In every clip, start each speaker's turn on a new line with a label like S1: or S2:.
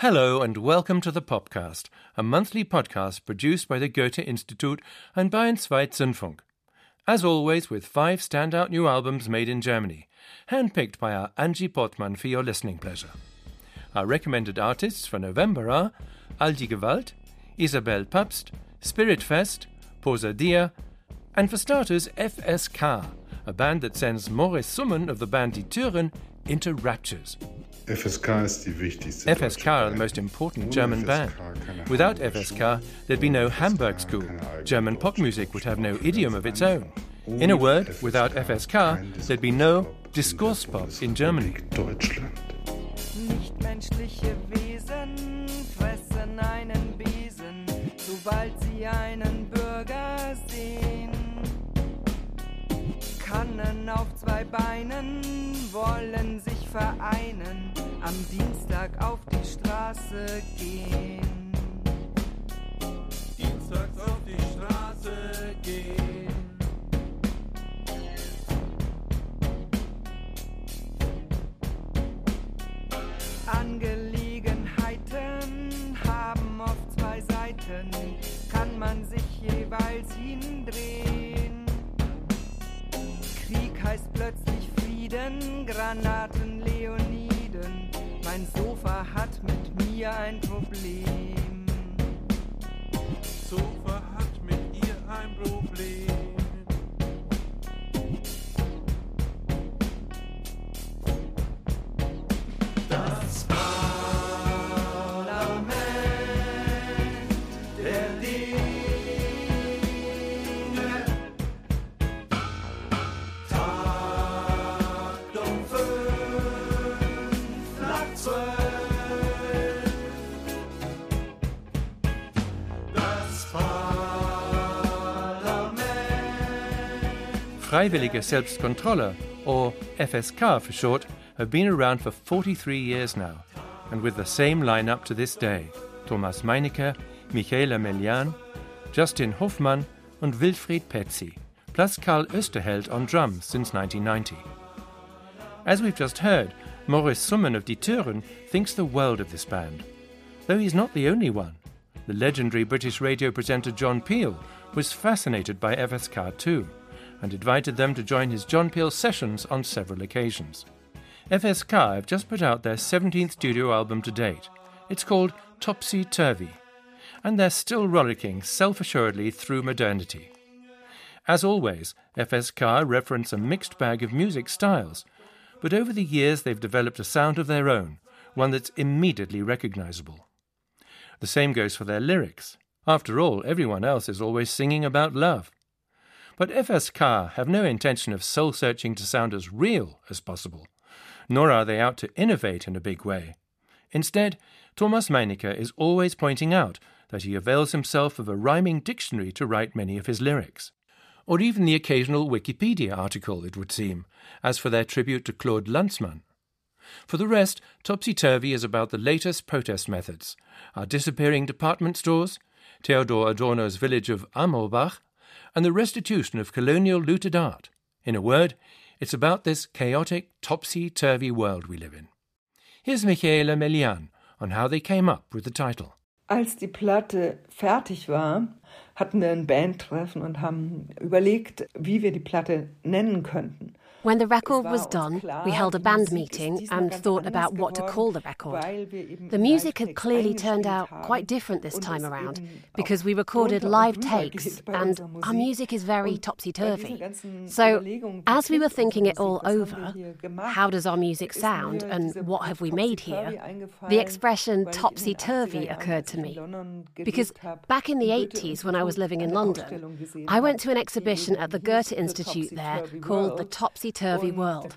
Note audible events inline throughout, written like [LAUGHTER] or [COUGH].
S1: Hello and welcome to the Popcast, a monthly podcast produced by the Goethe Institute and Bayern 2 Zündfunk. As always, with five standout new albums made in Germany, handpicked by our Angie Portmann for your listening pleasure. Our recommended artists for November are All diese Gewalt, Isabelle Pabst, Spiritfest, Pose Dia, and for starters, FSK, a band that sends Maurice Summen of the band Die Türen into raptures.
S2: FSK ist die wichtigste.
S1: FSK are the most important German band. Without FSK, there'd be no Hamburg School. German pop music would have no idiom of its own. In a word, without FSK, there'd be no Diskurs pop in Germany.
S3: Nichtmenschliche Wesen fressen einen Besen, sobald sie einen Bürger sehen. Kannen auf zwei Beinen wollen sich vereinen, am Dienstag auf die Straße gehen.
S4: Dienstags auf die Straße gehen.
S3: Angelegenheiten haben oft zwei Seiten, kann man sich jeweils hindrehen. Krieg heißt plötzlich Frieden, Granaten, Leoniden. Mein Sofa hat mit mir ein Problem.
S4: Sofa hat mit ihr ein Problem.
S1: Freiwillige Selbstkontrolle, or FSK for short, have been around for 43 years now, and with the same lineup to this day Thomas Meinecke, Michaela Melian, Justin Hoffmann, and Wilfried Petzi, plus Carl Oesterhelt on drums since 1990. As we've just heard, Maurice Summen of Die Türen thinks the world of this band. Though he's not the only one. The legendary British radio presenter John Peel was fascinated by FSK too, and invited them to join his John Peel sessions on several occasions. FSK have just put out their 17th studio album to date. It's called Topsy Turvy, and they're still rollicking self assuredly through modernity. As always, FSK reference a mixed bag of music styles, but over the years they've developed a sound of their own, one that's immediately recognizable. The same goes for their lyrics. After all, everyone else is always singing about love. But FSK have no intention of soul searching to sound as real as possible, nor are they out to innovate in a big way. Instead, Thomas Meinecke is always pointing out that he avails himself of a rhyming dictionary to write many of his lyrics. Or even the occasional Wikipedia article, it would seem, as for their tribute to Claude Lanzmann. For the rest, Topsy Turvy is about the latest protest methods, our disappearing department stores, Theodor Adorno's village of Amorbach, and the restitution of colonial looted art. In a word, it's about this chaotic, topsy turvy world we live in. Here's Michaela Melian on how they came up with the title.
S5: Als die Platte fertig war, hatten wir ein Bandtreffen und haben überlegt, wie wir die Platte nennen könnten.
S6: When the record was done, we held a band meeting and thought about what to call the record. The music had clearly turned out quite different this time around because we recorded live takes and our music is very topsy turvy. So, as we were thinking it all over, how does our music sound and what have we made here? The expression topsy turvy occurred to me. Because back in the 80s, when I was living in London, I went to an exhibition at the Goethe Institute there called The Topsy Turvy World.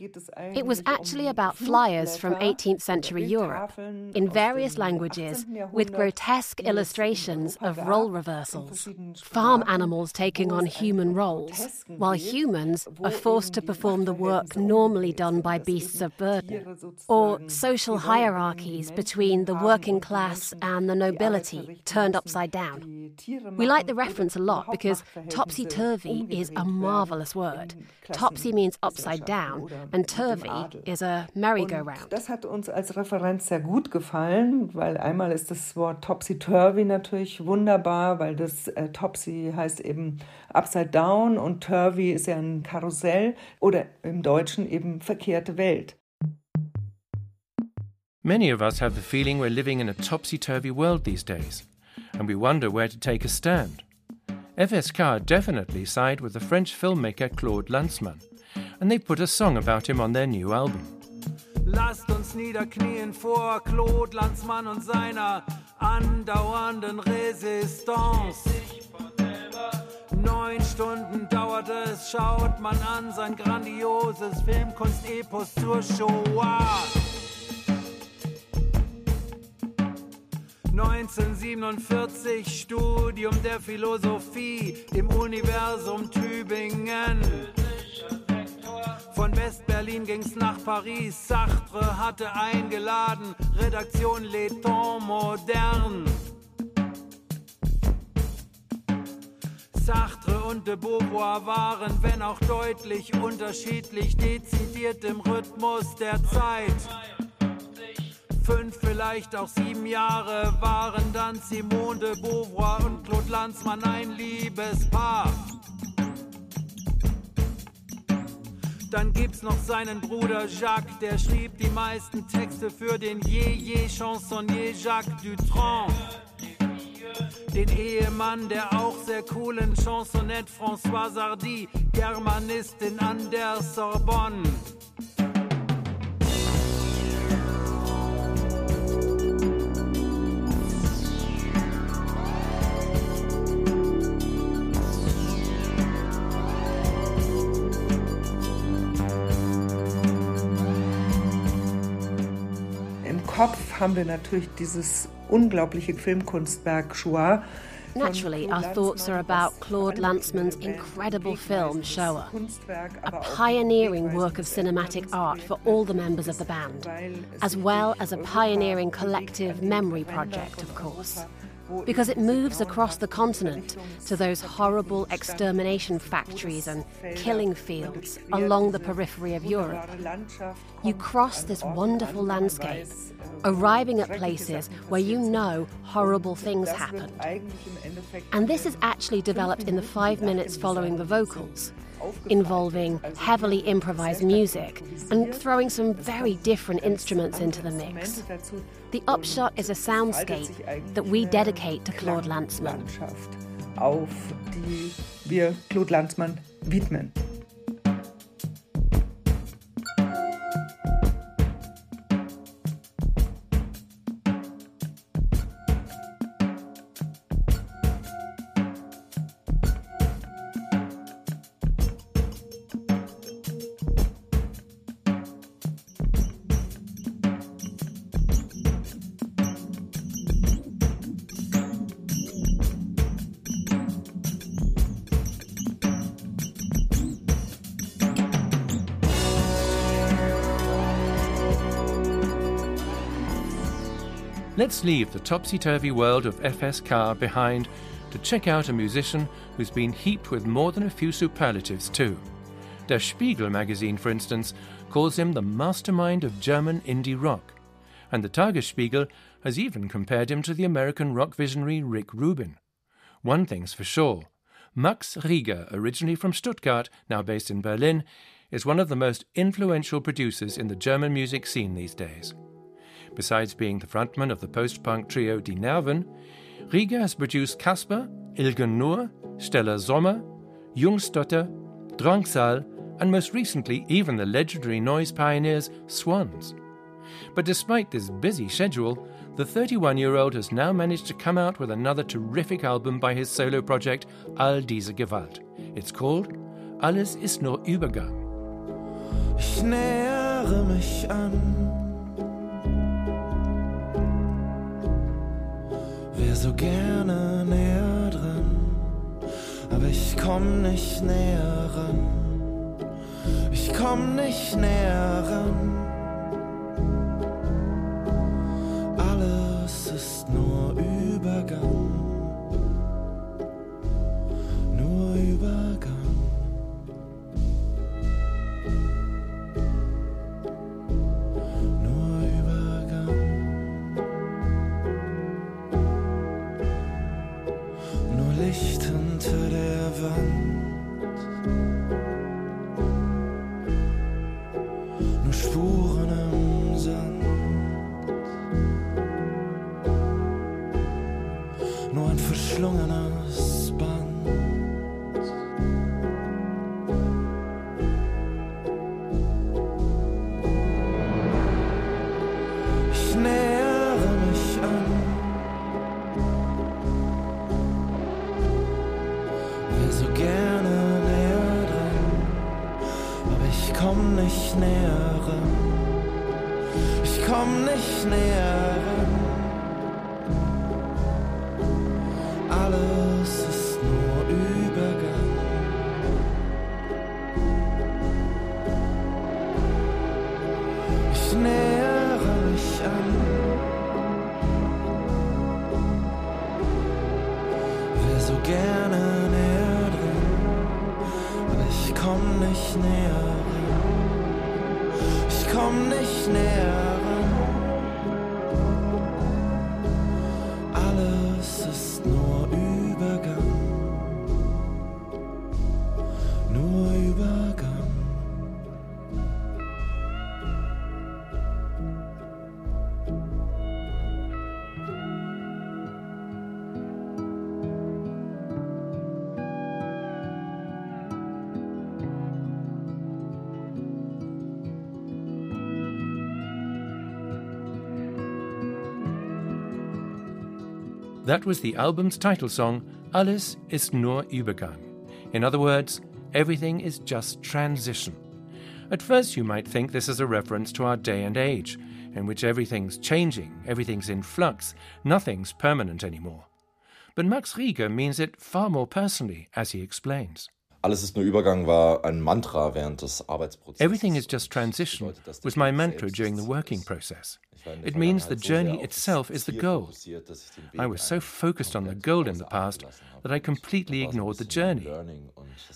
S6: It was actually about flyers from 18th century Europe in various languages with grotesque illustrations of role reversals. Farm animals taking on human roles, while humans are forced to perform the work normally done by beasts of burden. Or social hierarchies between the working class and the nobility turned upside down. We like the reference a lot because topsy turvy is a marvellous word. Topsy means upside upside down, and Turvey is a merry-go-round.
S5: Das hat uns als Referenz sehr gut gefallen, weil einmal ist das Wort Topsy-Turvy natürlich wunderbar, weil das äh, Topsy heißt eben upside down und Turvy ist ja ein Karussell oder im Deutschen eben verkehrte Welt.
S1: Many of us have the feeling we're living in a topsy turvy world these days, and we wonder where to take a stand. FSK definitely side with the French filmmaker Claude Lanzmann, and they put a song about him on their new album.
S7: Lasst uns niederknien vor Claude Lanzmann und seiner andauernden Resistance. Neun Stunden dauert es, schaut man an sein grandioses Filmkunstepos zur Shoah. 1947 Studium der Philosophie im Universum Tübingen. Von West-Berlin ging's nach Paris. Sartre hatte eingeladen. Redaktion Les Temps Modern. Sartre und de Beauvoir waren, wenn auch deutlich unterschiedlich, dezidiert im Rhythmus der Zeit. Fünf, vielleicht auch sieben Jahre waren dann Simone de Beauvoir und Claude Lanzmann ein Liebespaar. Dann gibt's noch seinen Bruder Jacques, der schrieb die meisten Texte für den Je-Je Chansonnier Jacques Dutronc. Den Ehemann der auch sehr coolen Chansonnette François Sardy, Germanistin an der Sorbonne.
S5: Haben wir natürlich dieses unglaubliche Filmkunstwerk Shoah.
S6: Naturally, our thoughts are about Claude Lanzmann's incredible film Shoah, a pioneering work of cinematic art for all the members of the band, as well as a pioneering collective memory project, of course because it moves across the continent to those horrible extermination factories and killing fields along the periphery of Europe. You cross this wonderful landscape, arriving at places where you know horrible things happened. And this is actually developed in the five minutes following the vocals involving heavily improvised music and throwing some very different instruments into the mix. The upshot is a soundscape that we dedicate to Claude Lanzmann.
S5: Auf die wir Claude Lanzmann widmen.
S1: Leave the topsy turvy world of FSK behind to check out a musician who's been heaped with more than a few superlatives, too. Der Spiegel magazine, for instance, calls him the mastermind of German indie rock, and the Tagesspiegel has even compared him to the American rock visionary Rick Rubin. One thing's for sure Max Rieger, originally from Stuttgart, now based in Berlin, is one of the most influential producers in the German music scene these days. Besides being the frontman of the post-punk trio Die Nerven, Rieger has produced Casper, Ilgen Nur, Stella Sommer, Jungstotter, Drangsal, and most recently even the legendary noise pioneers Swans. But despite this busy schedule, the 31 year old has now managed to come out with another terrific album by his solo project All diese Gewalt. It's called Alles ist nur Übergang.
S8: Ich nähere mich an wär so gerne näher dran, aber ich komm nicht näher ran. Ich komm nicht näher ran. Alles ist nur Übergang. gerne näher dran, aber ich komm nicht näher. Ich komm nicht näher.
S1: That was the album's title song, Alles ist nur Übergang. In other words, everything is just transition. At first, you might think this is a reference to our day and age, in which everything's changing, everything's in flux, nothing's permanent anymore. But Max Rieger means it far more personally, as he explains.
S8: Alles ist nur Übergang war ein Mantra während des Arbeitsprozesses.
S1: Everything is just transition was my mantra during the working process. It means the journey itself is the goal. I was so focused on the goal in the past that I completely ignored the journey.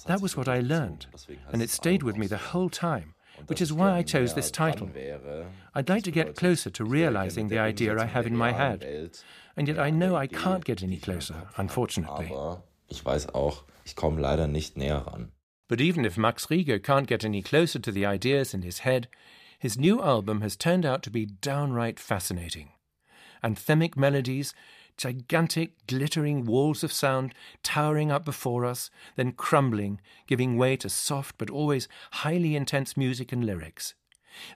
S1: That was what I learned, and it stayed with me the whole time, which is why I chose this title. I'd like to get closer to realizing the idea I have in my head, and yet I know I can't get any closer, unfortunately.
S8: Ich weiß auch, ich komme leider nicht näher ran.
S1: But even if Max Rieger can't get any closer to the ideas in his head, his new album has turned out to be downright fascinating. Anthemic melodies, gigantic, glittering walls of sound towering up before us, then crumbling, giving way to soft but always highly intense music and lyrics.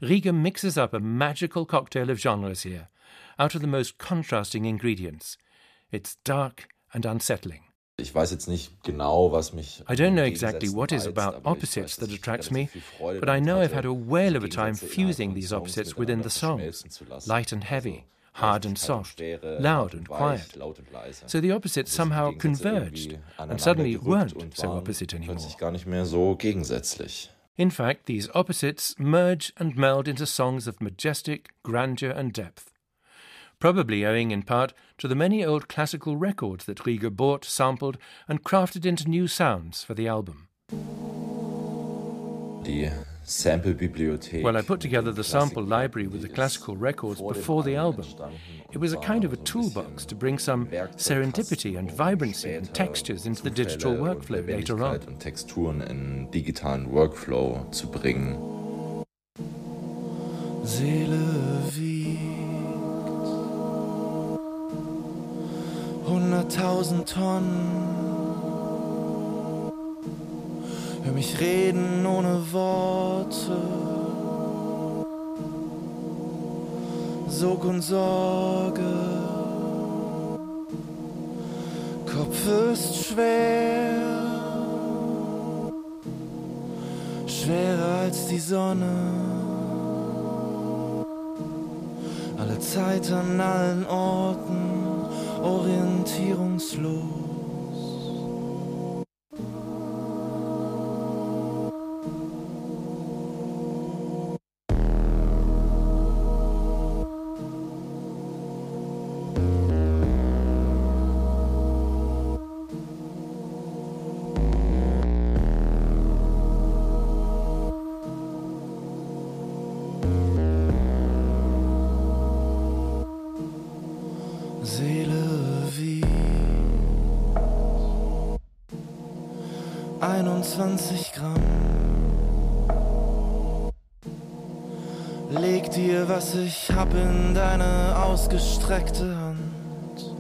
S1: Rieger mixes up a magical cocktail of genres here, out of the most contrasting ingredients. It's dark and unsettling.
S8: Ich weiß jetzt nicht genau, was mich.
S1: I don't know exactly what is about opposites that attracts me, but I know I've had a whale of a time fusing these opposites within the songs light and heavy, hard and soft, loud and quiet. So the opposites somehow converged and suddenly weren't so opposite anymore. In fact, these opposites merge and meld into songs of majestic grandeur and depth probably owing in part to the many old classical records that Rieger bought, sampled, and crafted into new sounds for the album. Well, I put together the sample library with the classical records before the album. It was a kind of a toolbox to bring some serendipity and vibrancy and textures into the digital workflow later on.
S8: Texturen in digitalen Workflow zu bringen. Seele wie hunderttausend Tonnen. Hör mich reden ohne Worte. Sog und Sorge. Kopf ist schwer. Schwerer als die Sonne. Alle Zeit an allen Orten orientierungslos. 21 Gramm. Leg dir, was ich hab, in deine ausgestreckte Hand.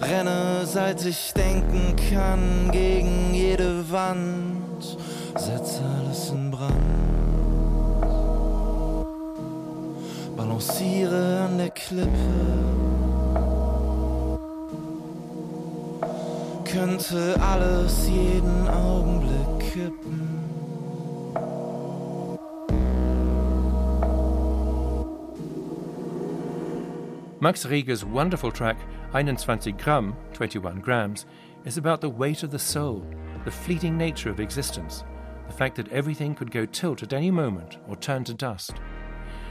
S8: Renne, seit ich denken kann, gegen jede Wand. Setz alles in Brand. Balanciere an der Klippe. Könnte alles jeden Augenblick
S1: Max Rieger's wonderful track 21 Gramm, 21 grams, is about the weight of the soul, the fleeting nature of existence, the fact that everything could go tilt at any moment or turn to dust.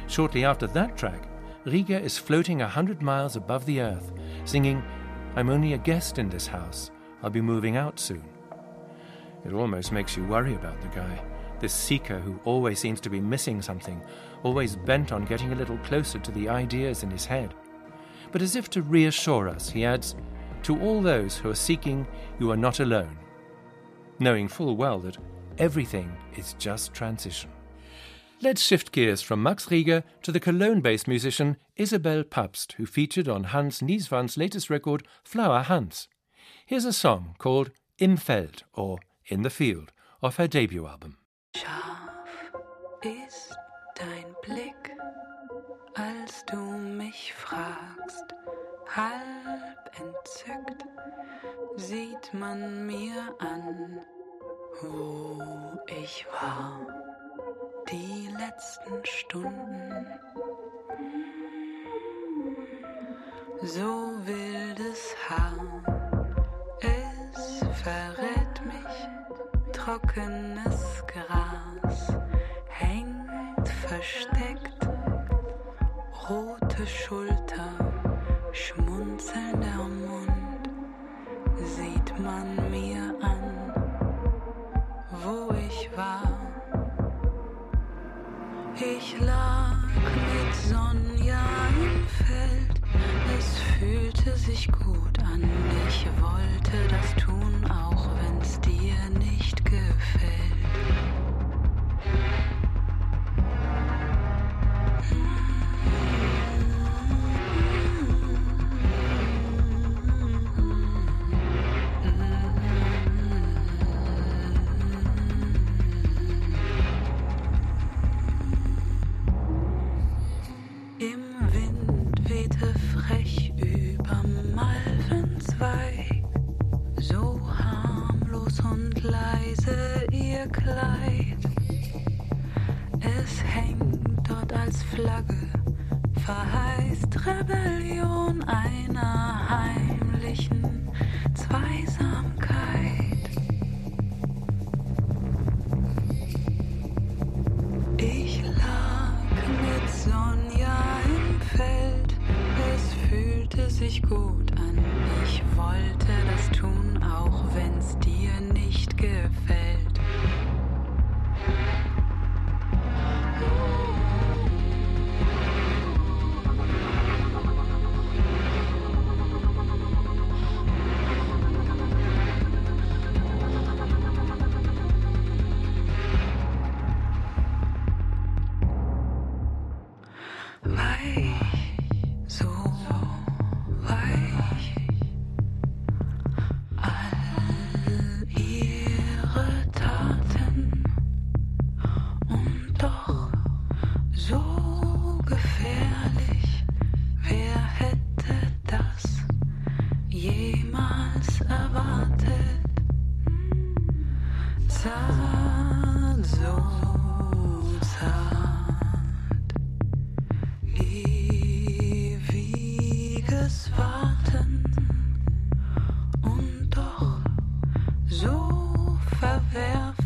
S1: Shortly after that track, Rieger is floating a hundred miles above the earth, singing, I'm only a guest in this house. I'll be moving out soon. It almost makes you worry about the guy, this seeker who always seems to be missing something, always bent on getting a little closer to the ideas in his head. But as if to reassure us, he adds, To all those who are seeking, you are not alone, knowing full well that everything is just transition. Let's shift gears from Max Rieger to the Cologne based musician Isabelle Pabst, who featured on Hans Nieswandt's latest record, Flower Hans. Here's a song called Im Feld or In the Field off her debut album.
S9: Scharf ist dein Blick als du mich fragst, halb entzückt, sieht man mir an, wo ich war, die letzten Stunden. So wildes Haar, es verrät mich, trockenes Gras hängt versteckt rote Schulter, schmunzelnder Mund, sieht man mir an, wo ich war. Ich lag mit Sonja im Feld, es fühlte sich gut an, ich wollte das tun, sich gut an. Ich wollte das tun, auch wenn's dir nicht gefällt. Do faveur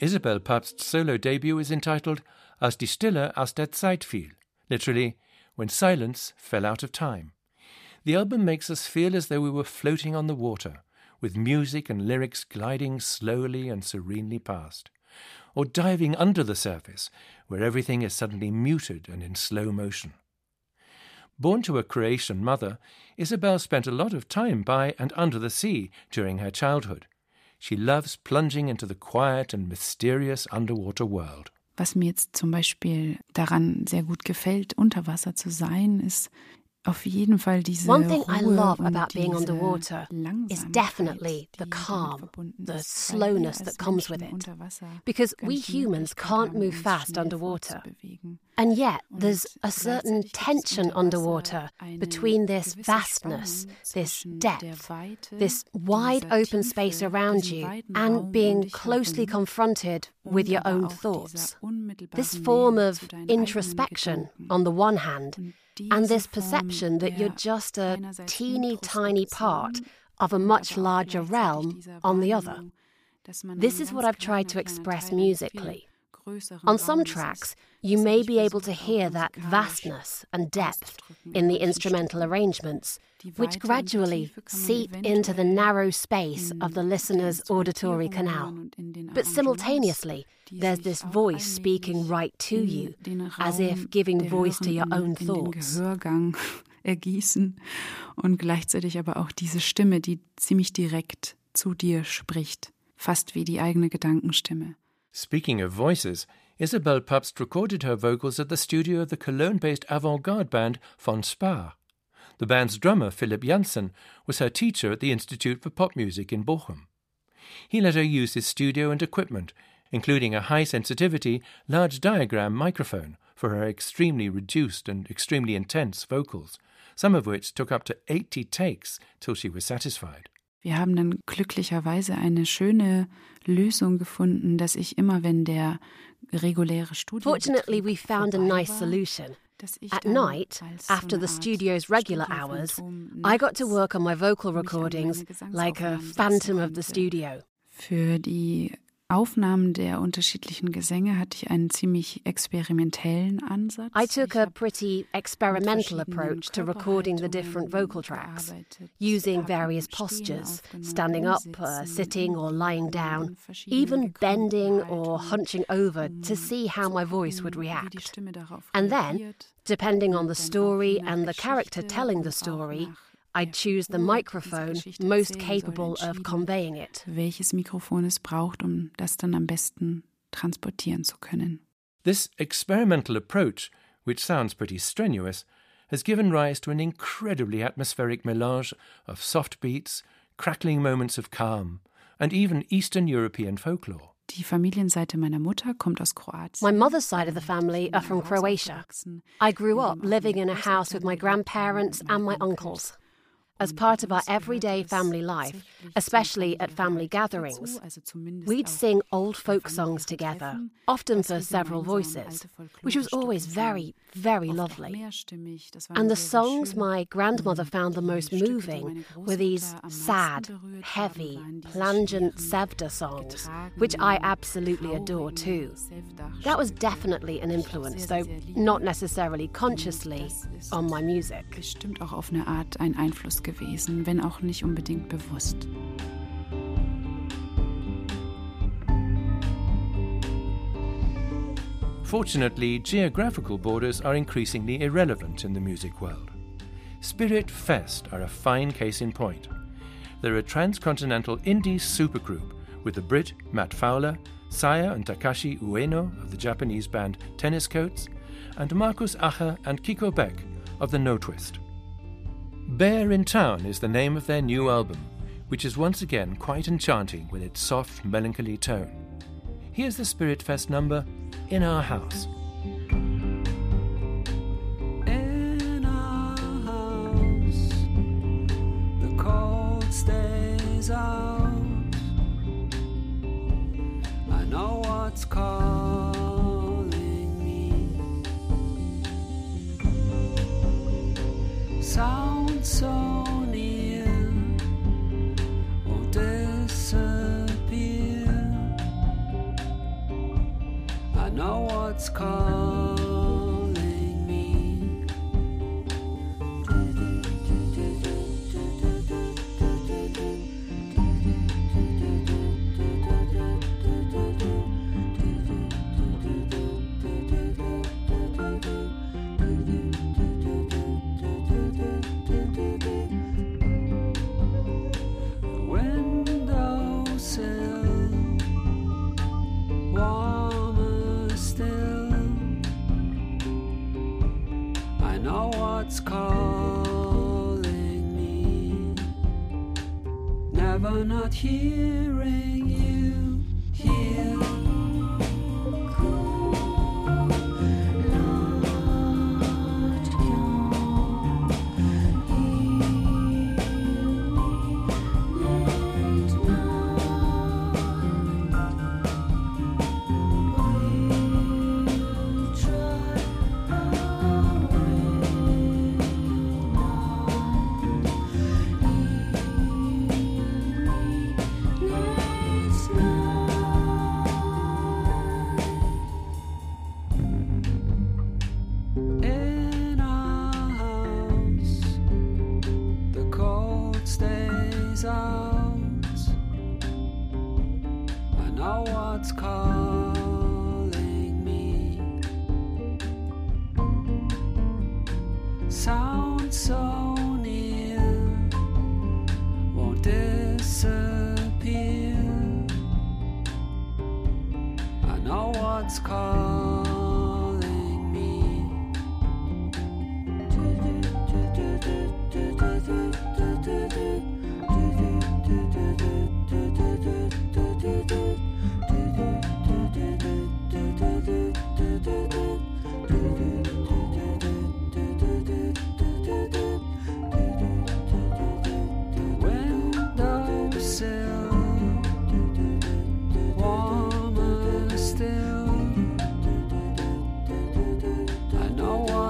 S1: Isabelle Pabst's solo debut is entitled Als die Stille aus der Zeit fiel, literally, When Silence Fell Out of Time. The album makes us feel as though we were floating on the water, with music and lyrics gliding slowly and serenely past, or diving under the surface, where everything is suddenly muted and in slow motion. Born to a Croatian mother, Isabelle spent a lot of time by and under the sea during her childhood. She loves plunging into the quiet and mysterious underwater world.
S10: Was mir jetzt zum Beispiel daran sehr gut gefällt, unter Wasser zu sein, ist auf jeden Fall diese
S6: One thing I love about being
S10: diese
S6: underwater is definitely the calm, the
S10: ist, weil wir
S6: slowness that comes with it. Because we humans can't move
S10: um
S6: fast underwater. And yet, there's a certain
S10: gleichzeitig gibt es
S6: tension underwater between this vastness, this depth, this wide open space around you, and being closely confronted with your own thoughts. This form of
S10: zu deinen eigenen
S6: introspection on the one hand, and this perception that you're just a teeny tiny part of a much larger realm on the other.
S10: Wahrnehmung, dass man
S6: This is what I've tried to express
S10: Teil eines viel
S6: musically. On some tracks, you may be able to hear that vastness and depth in the instrumental arrangements, which
S10: Weite und die
S6: gradually
S10: Tiefe kann man
S6: seep into the narrow space of the listener's auditory canal.
S10: hören und in den
S6: But simultaneously, there's this voice speaking right to you, as if giving voice to your own thoughts. [LAUGHS]
S10: Ergießen und gleichzeitig aber auch diese Stimme, die ziemlich direkt zu dir spricht, fast wie die eigene Gedankenstimme.
S1: Speaking of voices, Isabelle Pabst recorded her vocals at the studio of the Cologne based avant garde band Von Spar. The band's drummer, Philipp Janssen, was her teacher at the Institute for Pop Music in Bochum. He let her use his studio and equipment, including a high sensitivity, large diaphragm microphone for her extremely reduced and extremely intense vocals, some of which took up to 80 takes till she was satisfied.
S10: Wir haben dann glücklicherweise eine schöne Lösung gefunden, dass ich immer, wenn der reguläre Studio
S6: Fortunately, we found a nice solution. At night, after the studio's regular hours, I got to work on my vocal recordings like a phantom of the studio.
S10: Für die Aufnahmen der unterschiedlichen Gesänge hatte ich einen ziemlich experimentellen Ansatz.
S6: I took a pretty experimental approach to recording the different vocal tracks, using various postures, standing up, uh, sitting, or lying down, even bending or hunching over to see how my voice would react. And then, depending on the story and the character telling the story, I'd choose the microphone most capable of conveying it.
S10: Welches Mikrofon es braucht, um das dann am besten transportieren zu können.
S1: This experimental approach, which sounds pretty strenuous, has given rise to an incredibly atmospheric melange of soft beats, crackling moments of calm, and even Eastern European folklore.
S10: Die Familienseite meiner Mutter kommt aus Kroatien.
S6: My mother's side of the family are from Croatia. I grew up living in a house with my grandparents and my uncles. As part of our everyday family life, especially at family gatherings, we'd sing old folk songs together, often for several voices, which was always very, very lovely. And the songs my grandmother found the most moving were these sad, heavy, plangent Sevda songs, which I absolutely adore too. That was definitely an influence, though not necessarily consciously, on my music.
S10: Bestimmt auch auf eine Art ein Einfluss gewesen, wenn auch nicht unbedingt bewusst.
S1: Fortunately, geographical borders are increasingly irrelevant in the music world. Spirit Fest are a fine case in point. They're a transcontinental indie supergroup with the Brit Matt Fowler, Saya and Takashi Ueno of the Japanese band Tenniscoats, and Markus Acher and Cico Beck of the Notwist. Bear in Town is the name of their new album, which is once again quite enchanting with its soft, melancholy tone. Here's the Spirit Fest number, In Our House.
S3: Out.
S11: I know what's called. So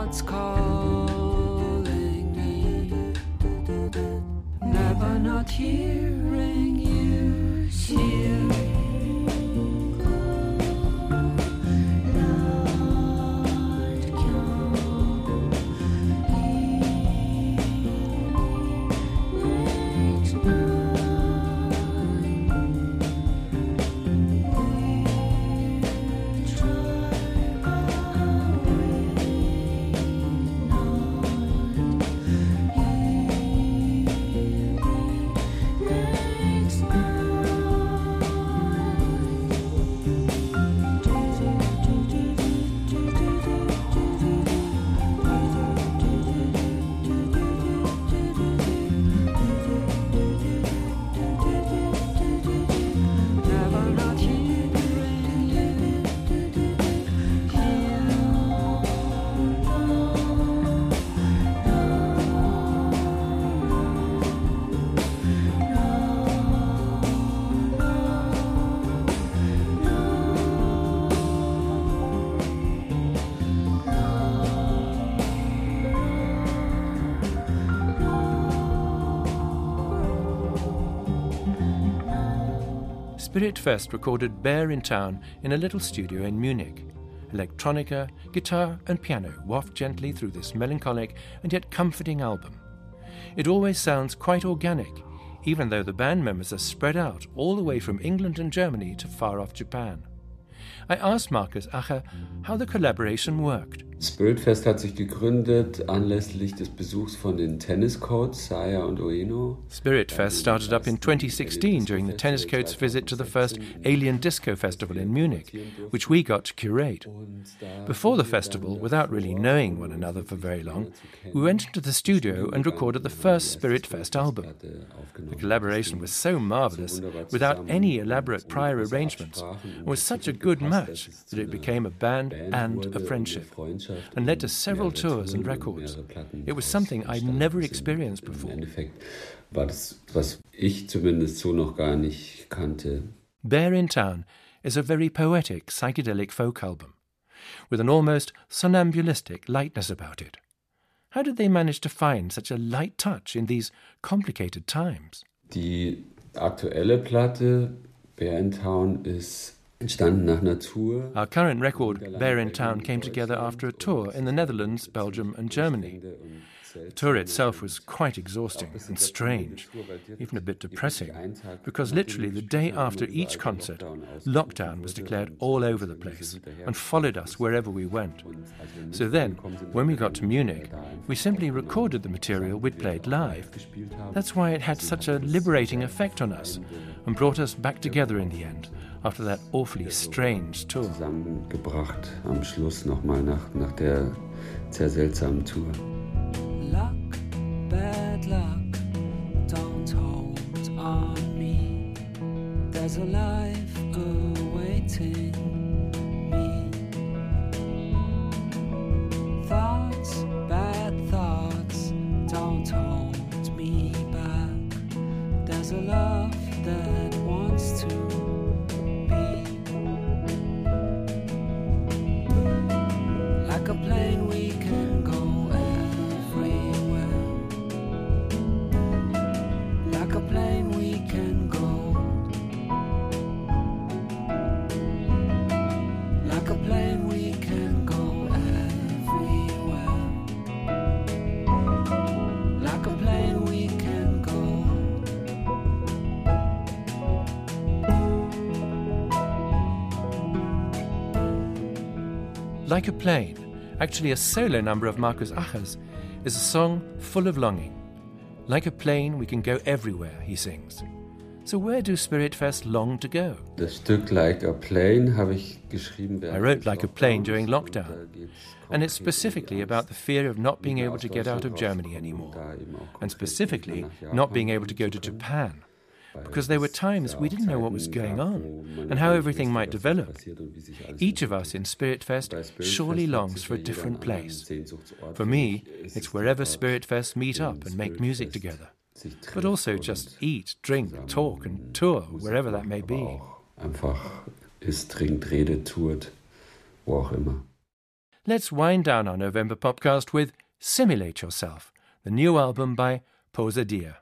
S11: What's calling me? Never not here.
S1: Spirit Fest recorded Bear in Town in a little studio in Munich. Electronica, guitar, and piano waft gently through this melancholic and yet comforting album. It always sounds quite organic, even though the band members are spread out all the way from England and Germany to far off Japan. I asked Markus Acher how the collaboration worked.
S12: Spiritfest hat sich gegründet anlässlich des Besuchs von den Tenniscoats Saya und Ueno.
S1: Spiritfest started up in 2016 during the tennis Tenniscoats visit to the first Alien Disco Festival in Munich, which we got to curate. Before the festival, without really knowing one another for very long, we went into the studio and recorded the first Spiritfest album. The collaboration was so marvelous, without any elaborate prior arrangements, and was such a good match that it became a band and a friendship and led to several tours and records. It was something I'd never experienced before.
S12: war das, was ich zumindest so noch gar nicht kannte.
S1: Bear in Town is a very poetic psychedelic folk album, with an almost somnambulistic lightness about it. How did they manage to find such a light touch in these complicated times?
S12: Die aktuelle Platte Bear in Town ist entstanden nach einer Tour.
S1: Our current record, Bear in Town, came together after a tour in the Netherlands, Belgium, and Germany. The tour itself was quite exhausting and strange, even a bit depressing, because literally the day after each concert, lockdown was declared all over the place and followed us wherever we went. So then, when we got to Munich, we simply recorded the material we'd played live. That's why it had such a liberating effect on us and brought us back together in the end after that awfully strange tour.
S12: Zusammengebracht am Schluss nochmal nach, nach der sehr seltsamen Tour.
S11: Luck, bad luck, don't hold on me. There's a life awaiting me. Thoughts, bad thoughts, don't hold me back. There's a love that Like a Plane,
S1: actually a solo number of Markus Acher's, is a song full of longing. Like a plane, we can go everywhere, he sings. So where do Spirit Fest long to go?
S12: Das Stück Like a Plane habe ich geschrieben.
S1: I wrote Like a Plane during lockdown, and it's specifically about the fear of not being able to get out of Germany anymore, and specifically not being able to go to Japan, because there were times we didn't know what was going on and how everything might develop. Each of us in Spirit Fest surely longs for a different place. For me, it's wherever Spirit Fest meet up and make music together, but also just eat, drink, talk, and tour, wherever that may be.
S12: Einfach trinkt, redet, tourt, wo auch immer.
S1: Let's wind down our November podcast with Simulate Yourself, the new album by Pose Dia.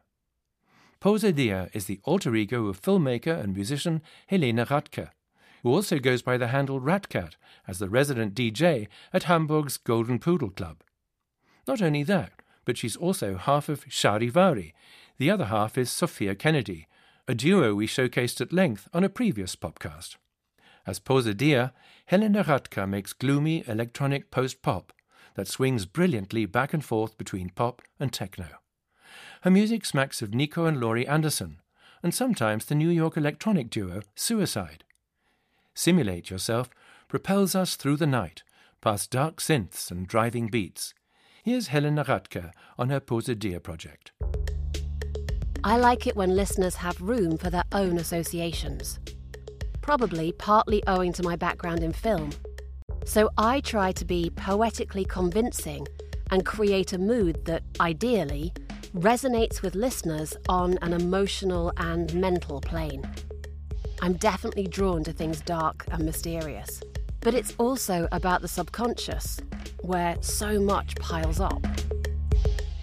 S1: Pose Dia is the alter ego of filmmaker and musician Helena Radke, who also goes by the handle Ratcat as the resident DJ at Hamburg's Golden Poodle Club. Not only that, but she's also half of Shari Vari. The other half is Sophia Kennedy, a duo we showcased at length on a previous podcast. As Pose Dia, Helena Radka makes gloomy electronic post pop that swings brilliantly back and forth between pop and techno. Her music smacks of Nico and Laurie Anderson, and sometimes the New York electronic duo Suicide. Simulate Yourself propels us through the night, past dark synths and driving beats. Here's Helena Radke on her Pose Dia project.
S6: I like it when listeners have room for their own associations. Probably partly owing to my background in film. So I try to be poetically convincing and create a mood that, ideally, resonates with listeners on an emotional and mental plane. I'm definitely drawn to things dark and mysterious. But it's also about the subconscious, where so much piles up.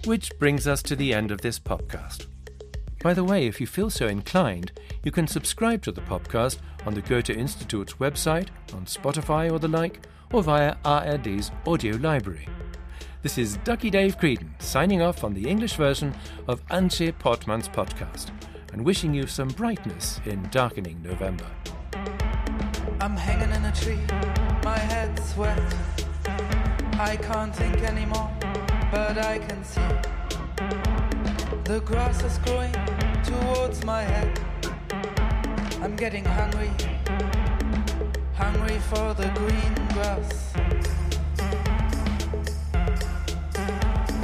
S1: Which brings us to the end of this podcast. By the way, if you feel so inclined, you can subscribe to the podcast on the Goethe Institute's website, on Spotify or the like, or via ARD's audio library. This is Ducky Dave Creedon signing off on the English version of Angie Portmann's podcast and wishing you some brightness in darkening November.
S3: I'm hanging in a tree, my head's wet. I can't think anymore, but I can see. The grass is growing towards my head. I'm getting hungry, hungry for the green grass.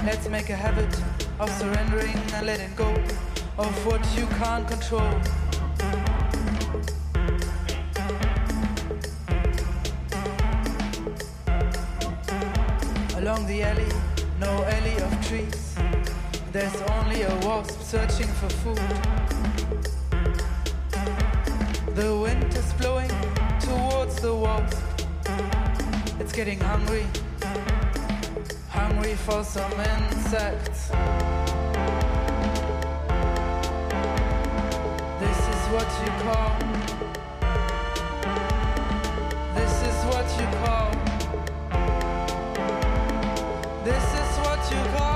S3: Let's make a habit of surrendering and letting go of what you can't control. Along the alley, no alley of trees. There's only a wasp searching for food. The wind is blowing towards the wasp. It's getting hungry hungry for some insects. This is what you call. This is what you call. This is what you call.